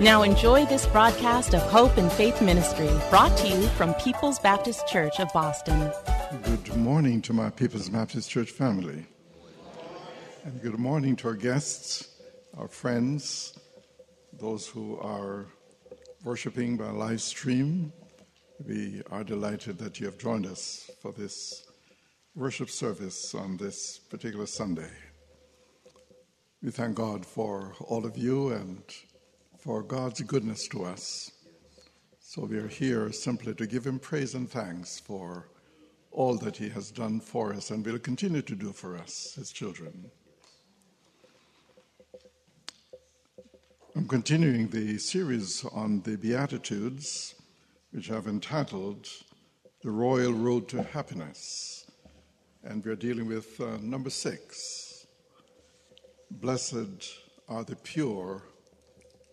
Now enjoy this broadcast of Hope and Faith Ministry, brought to you from People's Baptist Church of Boston. Good morning to my People's Baptist Church family. And good morning to our guests, our friends, those who are worshiping by live stream. We are delighted that you have joined us for this worship service on this particular Sunday. We thank God for all of you and for God's goodness to us. So we are here simply to give Him praise and thanks for all that He has done for us and will continue to do for us, His children. I'm continuing the series on the Beatitudes, which I've entitled The Royal Road to Happiness. And we're dealing with uh, number six Blessed are the pure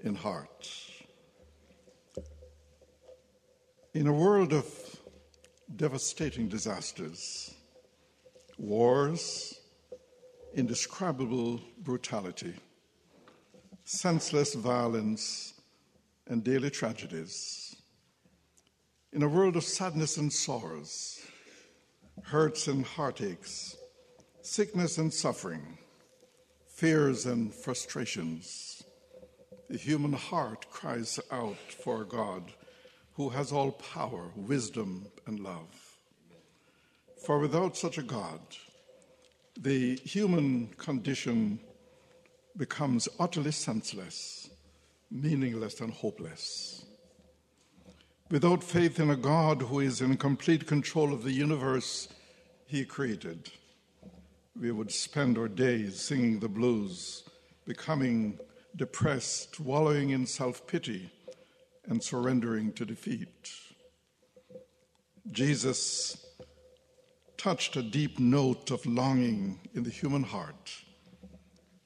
in heart. In a world of devastating disasters, wars, indescribable brutality, senseless violence, and daily tragedies, in a world of sadness and sorrows, hurts and heartaches, sickness and suffering, fears and frustrations, the human heart cries out for God who has all power, wisdom, and love. For without such a God, the human condition becomes utterly senseless, meaningless, and hopeless. Without faith in a God who is in complete control of the universe he created, we would spend our days singing the blues, becoming depressed, wallowing in self pity, and surrendering to defeat. Jesus touched a deep note of longing in the human heart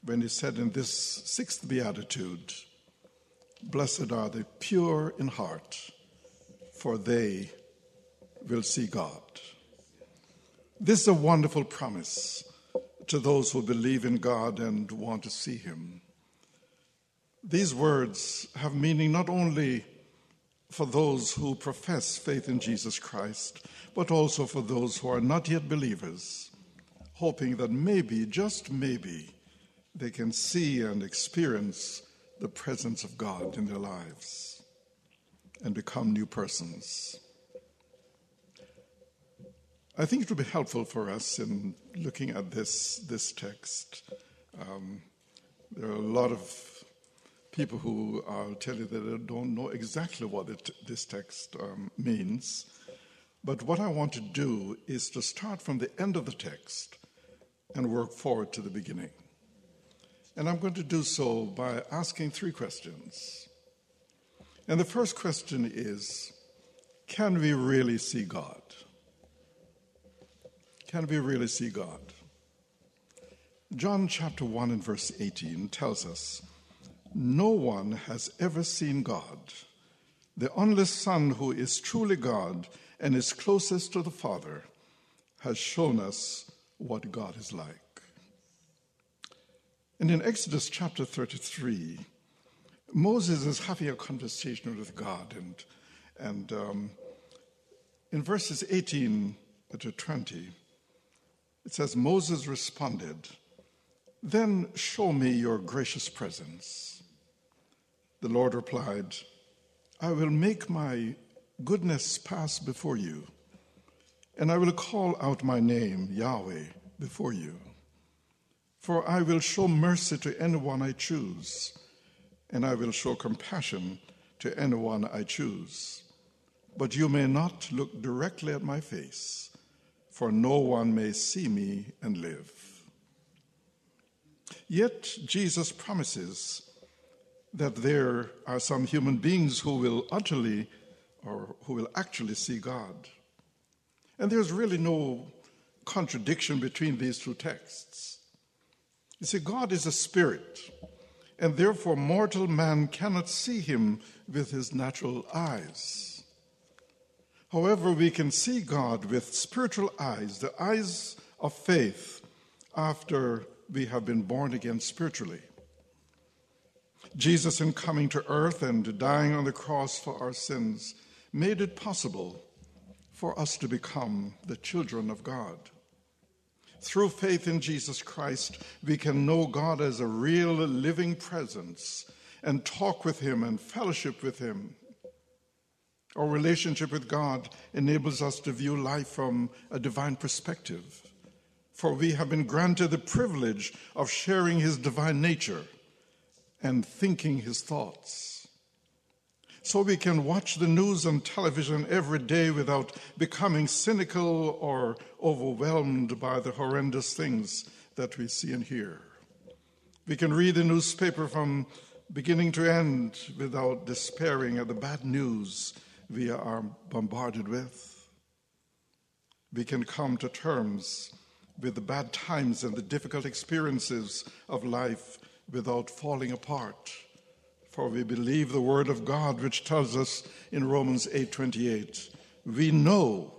when he said in this sixth beatitude, Blessed are the pure in heart, for they will see God. This is a wonderful promise to those who believe in God and want to see Him. These words have meaning not only for those who profess faith in Jesus Christ, but also for those who are not yet believers, hoping that maybe, just maybe, they can see and experience the presence of God in their lives and become new persons. I think it would be helpful for us in looking at this, this text. Um, there are a lot of people who uh, tell you that they don't know exactly what it, this text um, means. But what I want to do is to start from the end of the text and work forward to the beginning. And I'm going to do so by asking three questions. And the first question is Can we really see God? Can we really see God? John chapter 1 and verse 18 tells us no one has ever seen God. The only Son, who is truly God and is closest to the Father, has shown us what God is like. And in Exodus chapter 33, Moses is having a conversation with God, and, and um, in verses 18 to 20, it says, Moses responded, Then show me your gracious presence. The Lord replied, I will make my goodness pass before you, and I will call out my name, Yahweh, before you. For I will show mercy to anyone I choose, and I will show compassion to anyone I choose. But you may not look directly at my face, for no one may see me and live. Yet Jesus promises that there are some human beings who will utterly or who will actually see God. And there's really no contradiction between these two texts. You see, God is a spirit, and therefore mortal man cannot see him with his natural eyes. However, we can see God with spiritual eyes, the eyes of faith, after we have been born again spiritually. Jesus, in coming to earth and dying on the cross for our sins, made it possible for us to become the children of God. Through faith in Jesus Christ, we can know God as a real living presence and talk with Him and fellowship with Him. Our relationship with God enables us to view life from a divine perspective, for we have been granted the privilege of sharing His divine nature and thinking His thoughts so we can watch the news on television every day without becoming cynical or overwhelmed by the horrendous things that we see and hear. We can read the newspaper from beginning to end without despairing at the bad news we are bombarded with. We can come to terms with the bad times and the difficult experiences of life without falling apart. For we believe the word of God which tells us in Romans 8:28 we know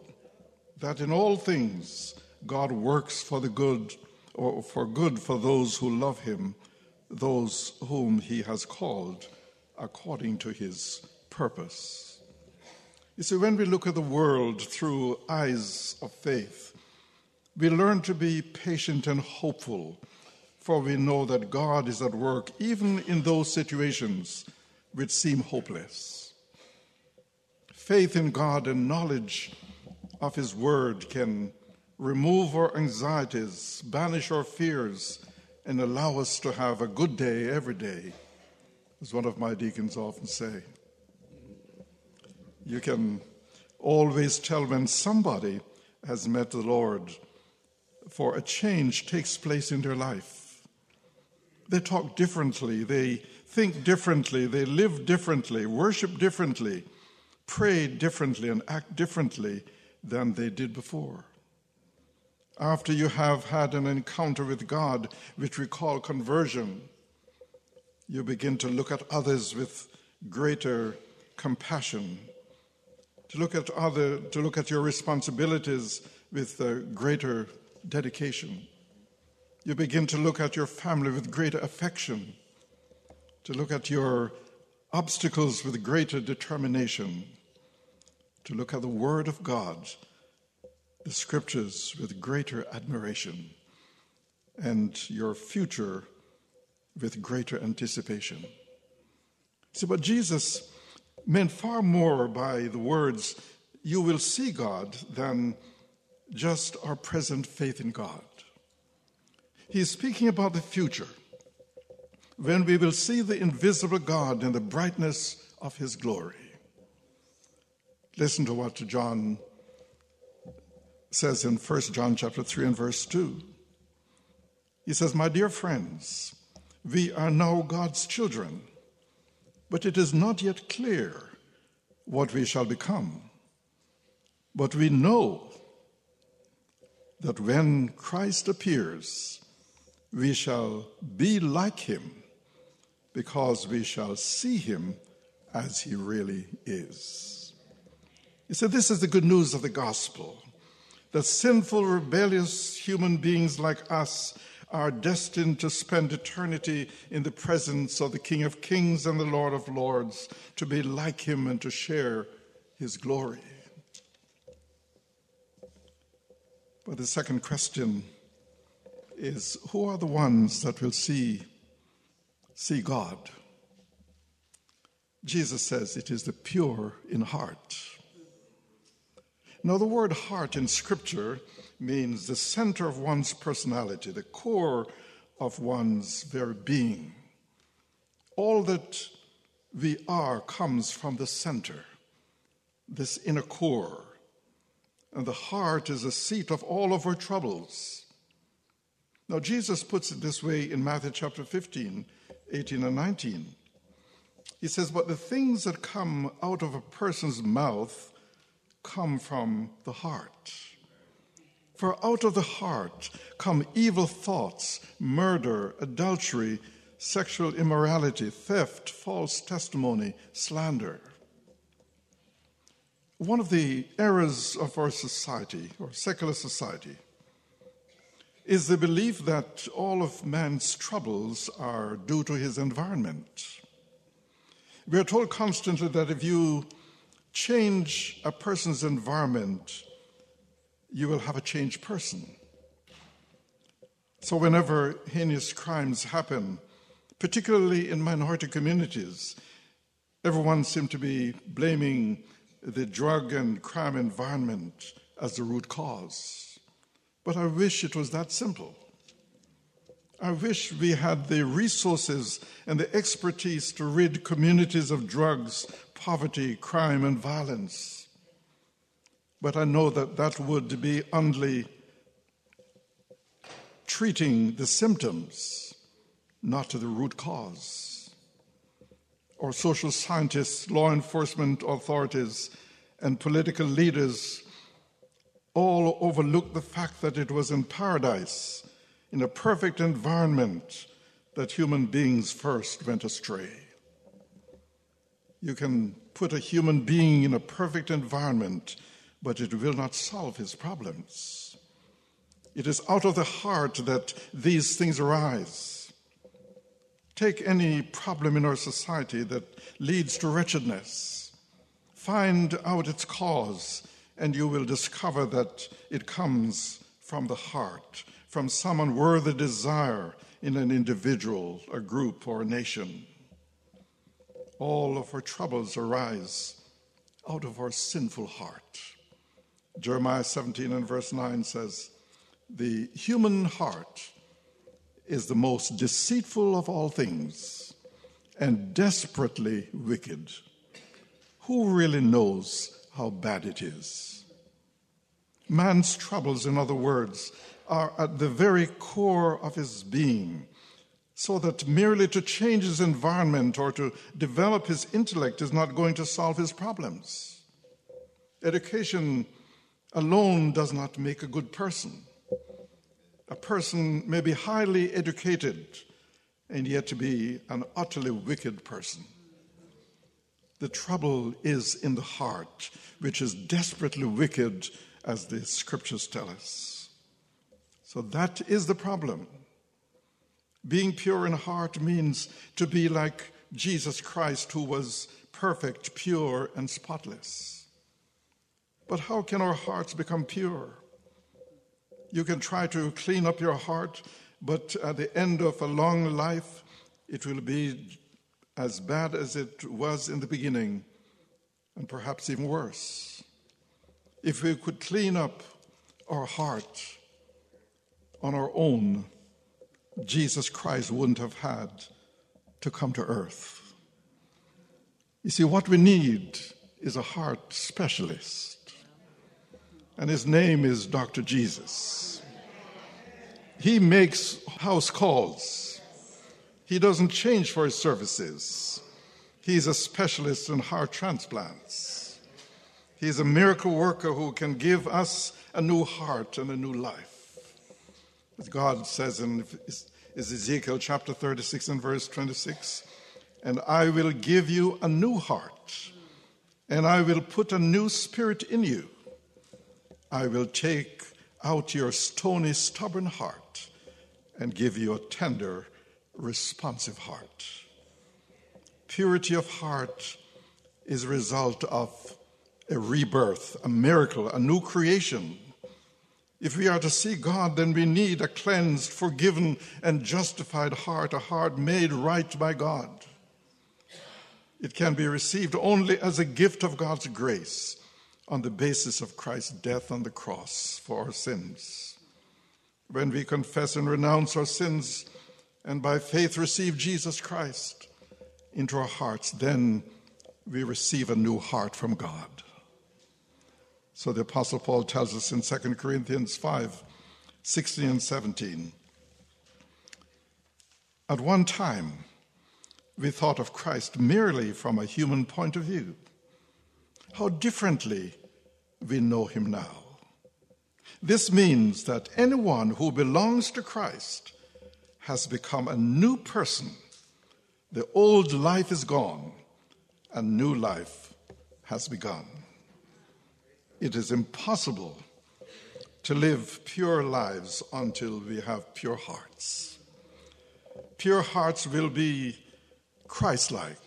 that in all things God works for the good or for good for those who love him those whom he has called according to his purpose. You see when we look at the world through eyes of faith we learn to be patient and hopeful for we know that God is at work even in those situations which seem hopeless. Faith in God and knowledge of His Word can remove our anxieties, banish our fears, and allow us to have a good day every day, as one of my deacons often say. You can always tell when somebody has met the Lord, for a change takes place in their life they talk differently, they think differently, they live differently, worship differently, pray differently, and act differently than they did before. After you have had an encounter with God, which we call conversion, you begin to look at others with greater compassion, to look at other, to look at your responsibilities with uh, greater dedication. You begin to look at your family with greater affection, to look at your obstacles with greater determination, to look at the Word of God, the Scriptures with greater admiration, and your future with greater anticipation. See, but Jesus meant far more by the words, you will see God, than just our present faith in God. He's speaking about the future when we will see the invisible God in the brightness of his glory. Listen to what John says in 1 John chapter 3 and verse 2. He says, My dear friends, we are now God's children, but it is not yet clear what we shall become. But we know that when Christ appears, we shall be like him because we shall see him as he really is. He said, This is the good news of the gospel that sinful, rebellious human beings like us are destined to spend eternity in the presence of the King of Kings and the Lord of Lords, to be like him and to share his glory. But the second question is who are the ones that will see, see God? Jesus says it is the pure in heart. Now, the word heart in Scripture means the center of one's personality, the core of one's very being. All that we are comes from the center, this inner core. And the heart is the seat of all of our troubles. Now, Jesus puts it this way in Matthew chapter 15, 18, and 19. He says, But the things that come out of a person's mouth come from the heart. For out of the heart come evil thoughts, murder, adultery, sexual immorality, theft, false testimony, slander. One of the errors of our society, or secular society, is the belief that all of man's troubles are due to his environment. We are told constantly that if you change a person's environment, you will have a changed person. So, whenever heinous crimes happen, particularly in minority communities, everyone seems to be blaming the drug and crime environment as the root cause. But I wish it was that simple. I wish we had the resources and the expertise to rid communities of drugs, poverty, crime, and violence. But I know that that would be only treating the symptoms, not the root cause. Or social scientists, law enforcement authorities, and political leaders all overlook the fact that it was in paradise, in a perfect environment, that human beings first went astray. You can put a human being in a perfect environment, but it will not solve his problems. It is out of the heart that these things arise. Take any problem in our society that leads to wretchedness. Find out its cause, and you will discover that it comes from the heart, from some unworthy desire in an individual, a group, or a nation. All of our troubles arise out of our sinful heart. Jeremiah 17 and verse 9 says, The human heart is the most deceitful of all things and desperately wicked. Who really knows how bad it is? Man's troubles, in other words, are at the very core of his being, so that merely to change his environment or to develop his intellect is not going to solve his problems. Education alone does not make a good person. A person may be highly educated and yet to be an utterly wicked person. The trouble is in the heart, which is desperately wicked, as the scriptures tell us. So that is the problem. Being pure in heart means to be like Jesus Christ, who was perfect, pure, and spotless. But how can our hearts become pure? You can try to clean up your heart, but at the end of a long life, it will be as bad as it was in the beginning, and perhaps even worse. If we could clean up our heart on our own, Jesus Christ wouldn't have had to come to earth. You see, what we need is a heart specialist, and his name is Dr. Jesus. He makes house calls, he doesn't change for his services. He's a specialist in heart transplants. He's a miracle worker who can give us a new heart and a new life. As God says in Ezekiel chapter 36 and verse 26, and I will give you a new heart, and I will put a new spirit in you. I will take out your stony, stubborn heart and give you a tender, responsive heart. Purity of heart is a result of a rebirth, a miracle, a new creation if we are to see God, then we need a cleansed, forgiven, and justified heart, a heart made right by God. It can be received only as a gift of God's grace on the basis of Christ's death on the cross for our sins. When we confess and renounce our sins and by faith receive Jesus Christ into our hearts, then we receive a new heart from God. So the Apostle Paul tells us in 2 Corinthians 5 16 and 17. At one time, we thought of Christ merely from a human point of view. How differently we know him now. This means that anyone who belongs to Christ has become a new person. The old life is gone, and new life has begun. It is impossible to live pure lives until we have pure hearts. Pure hearts will be Christ like.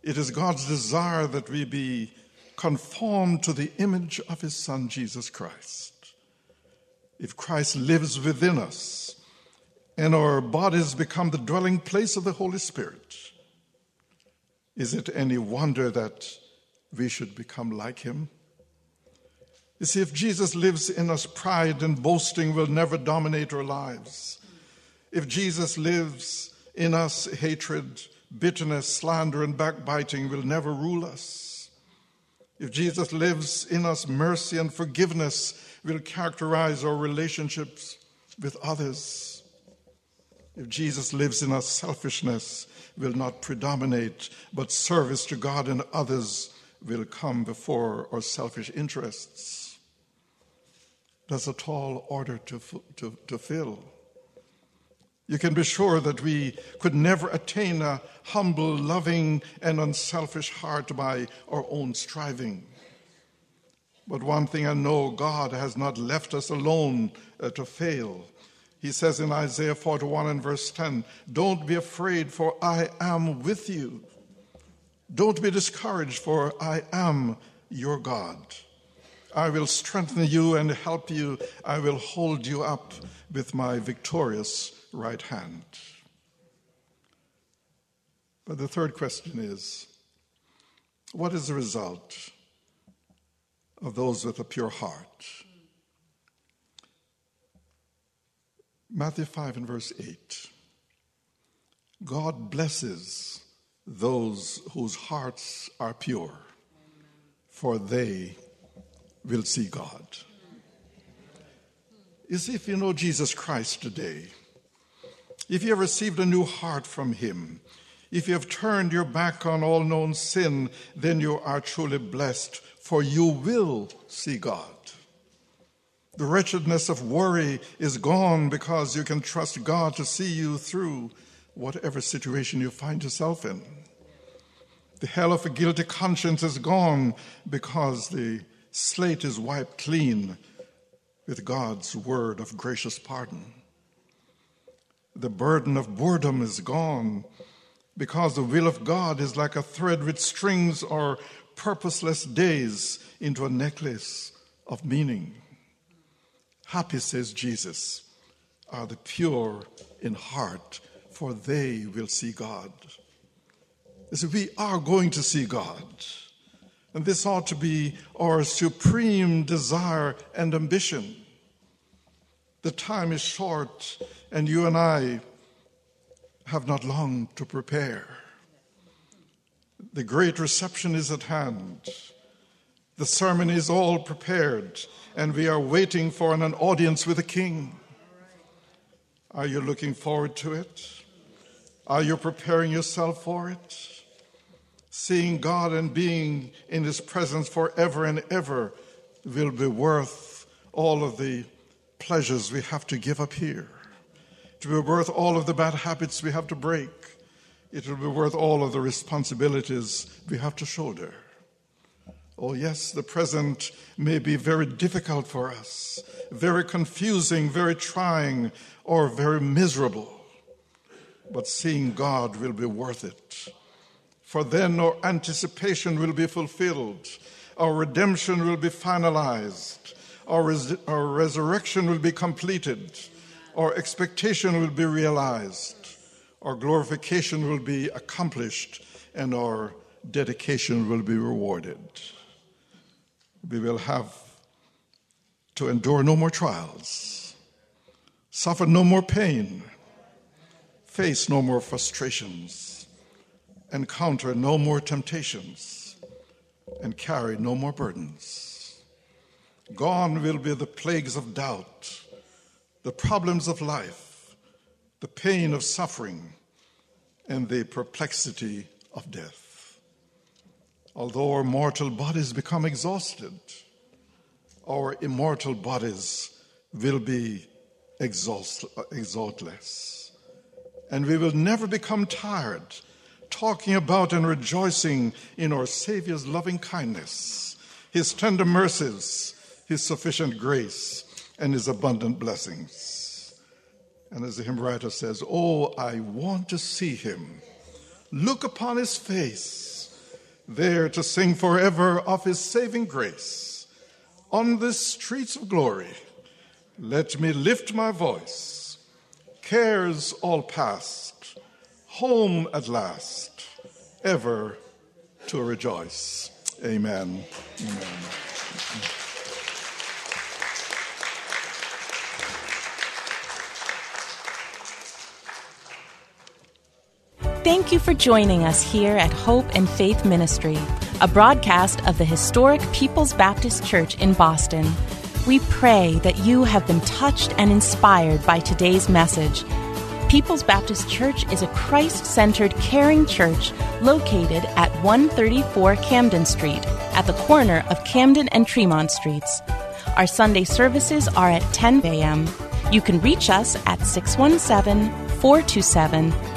It is God's desire that we be conformed to the image of his Son, Jesus Christ. If Christ lives within us and our bodies become the dwelling place of the Holy Spirit, is it any wonder that we should become like him? You see, if Jesus lives in us, pride and boasting will never dominate our lives. If Jesus lives in us, hatred, bitterness, slander, and backbiting will never rule us. If Jesus lives in us, mercy and forgiveness will characterize our relationships with others. If Jesus lives in us, selfishness will not predominate, but service to God and others will come before our selfish interests. That's a tall order to, to, to fill. You can be sure that we could never attain a humble, loving, and unselfish heart by our own striving. But one thing I know God has not left us alone uh, to fail. He says in Isaiah 41 and verse 10 Don't be afraid, for I am with you. Don't be discouraged, for I am your God. I will strengthen you and help you. I will hold you up with my victorious right hand. But the third question is what is the result of those with a pure heart? Matthew 5 and verse 8. God blesses those whose hearts are pure, for they will see God. You see, if you know Jesus Christ today, if you have received a new heart from Him, if you have turned your back on all known sin, then you are truly blessed, for you will see God. The wretchedness of worry is gone because you can trust God to see you through whatever situation you find yourself in. The hell of a guilty conscience is gone because the slate is wiped clean with God's word of gracious pardon. The burden of boredom is gone because the will of God is like a thread with strings or purposeless days into a necklace of meaning. Happy, says Jesus, are the pure in heart, for they will see God. So we are going to see God. And this ought to be our supreme desire and ambition. The time is short, and you and I have not long to prepare. The great reception is at hand. The sermon is all prepared, and we are waiting for an audience with the King. Are you looking forward to it? Are you preparing yourself for it? Seeing God and being in His presence forever and ever will be worth all of the pleasures we have to give up here. It will be worth all of the bad habits we have to break. It will be worth all of the responsibilities we have to shoulder. Oh, yes, the present may be very difficult for us, very confusing, very trying, or very miserable. But seeing God will be worth it. For then our anticipation will be fulfilled, our redemption will be finalized, our, res- our resurrection will be completed, our expectation will be realized, our glorification will be accomplished, and our dedication will be rewarded. We will have to endure no more trials, suffer no more pain, face no more frustrations, encounter no more temptations, and carry no more burdens. Gone will be the plagues of doubt, the problems of life, the pain of suffering, and the perplexity of death. Although our mortal bodies become exhausted, our immortal bodies will be exhaust, exhaustless. And we will never become tired talking about and rejoicing in our Savior's loving kindness, His tender mercies, His sufficient grace, and His abundant blessings. And as the hymn writer says, Oh, I want to see Him, look upon His face, there to sing forever of His saving grace. On the streets of glory, let me lift my voice, cares all past, home at last, ever to rejoice. Amen. Amen. Thank you for joining us here at Hope and Faith Ministry, a broadcast of the historic People's Baptist Church in Boston. We pray that you have been touched and inspired by today's message. People's Baptist Church is a Christ centered, caring church located at 134 Camden Street, at the corner of Camden and Tremont Streets. Our Sunday services are at 10 a.m. You can reach us at 617 427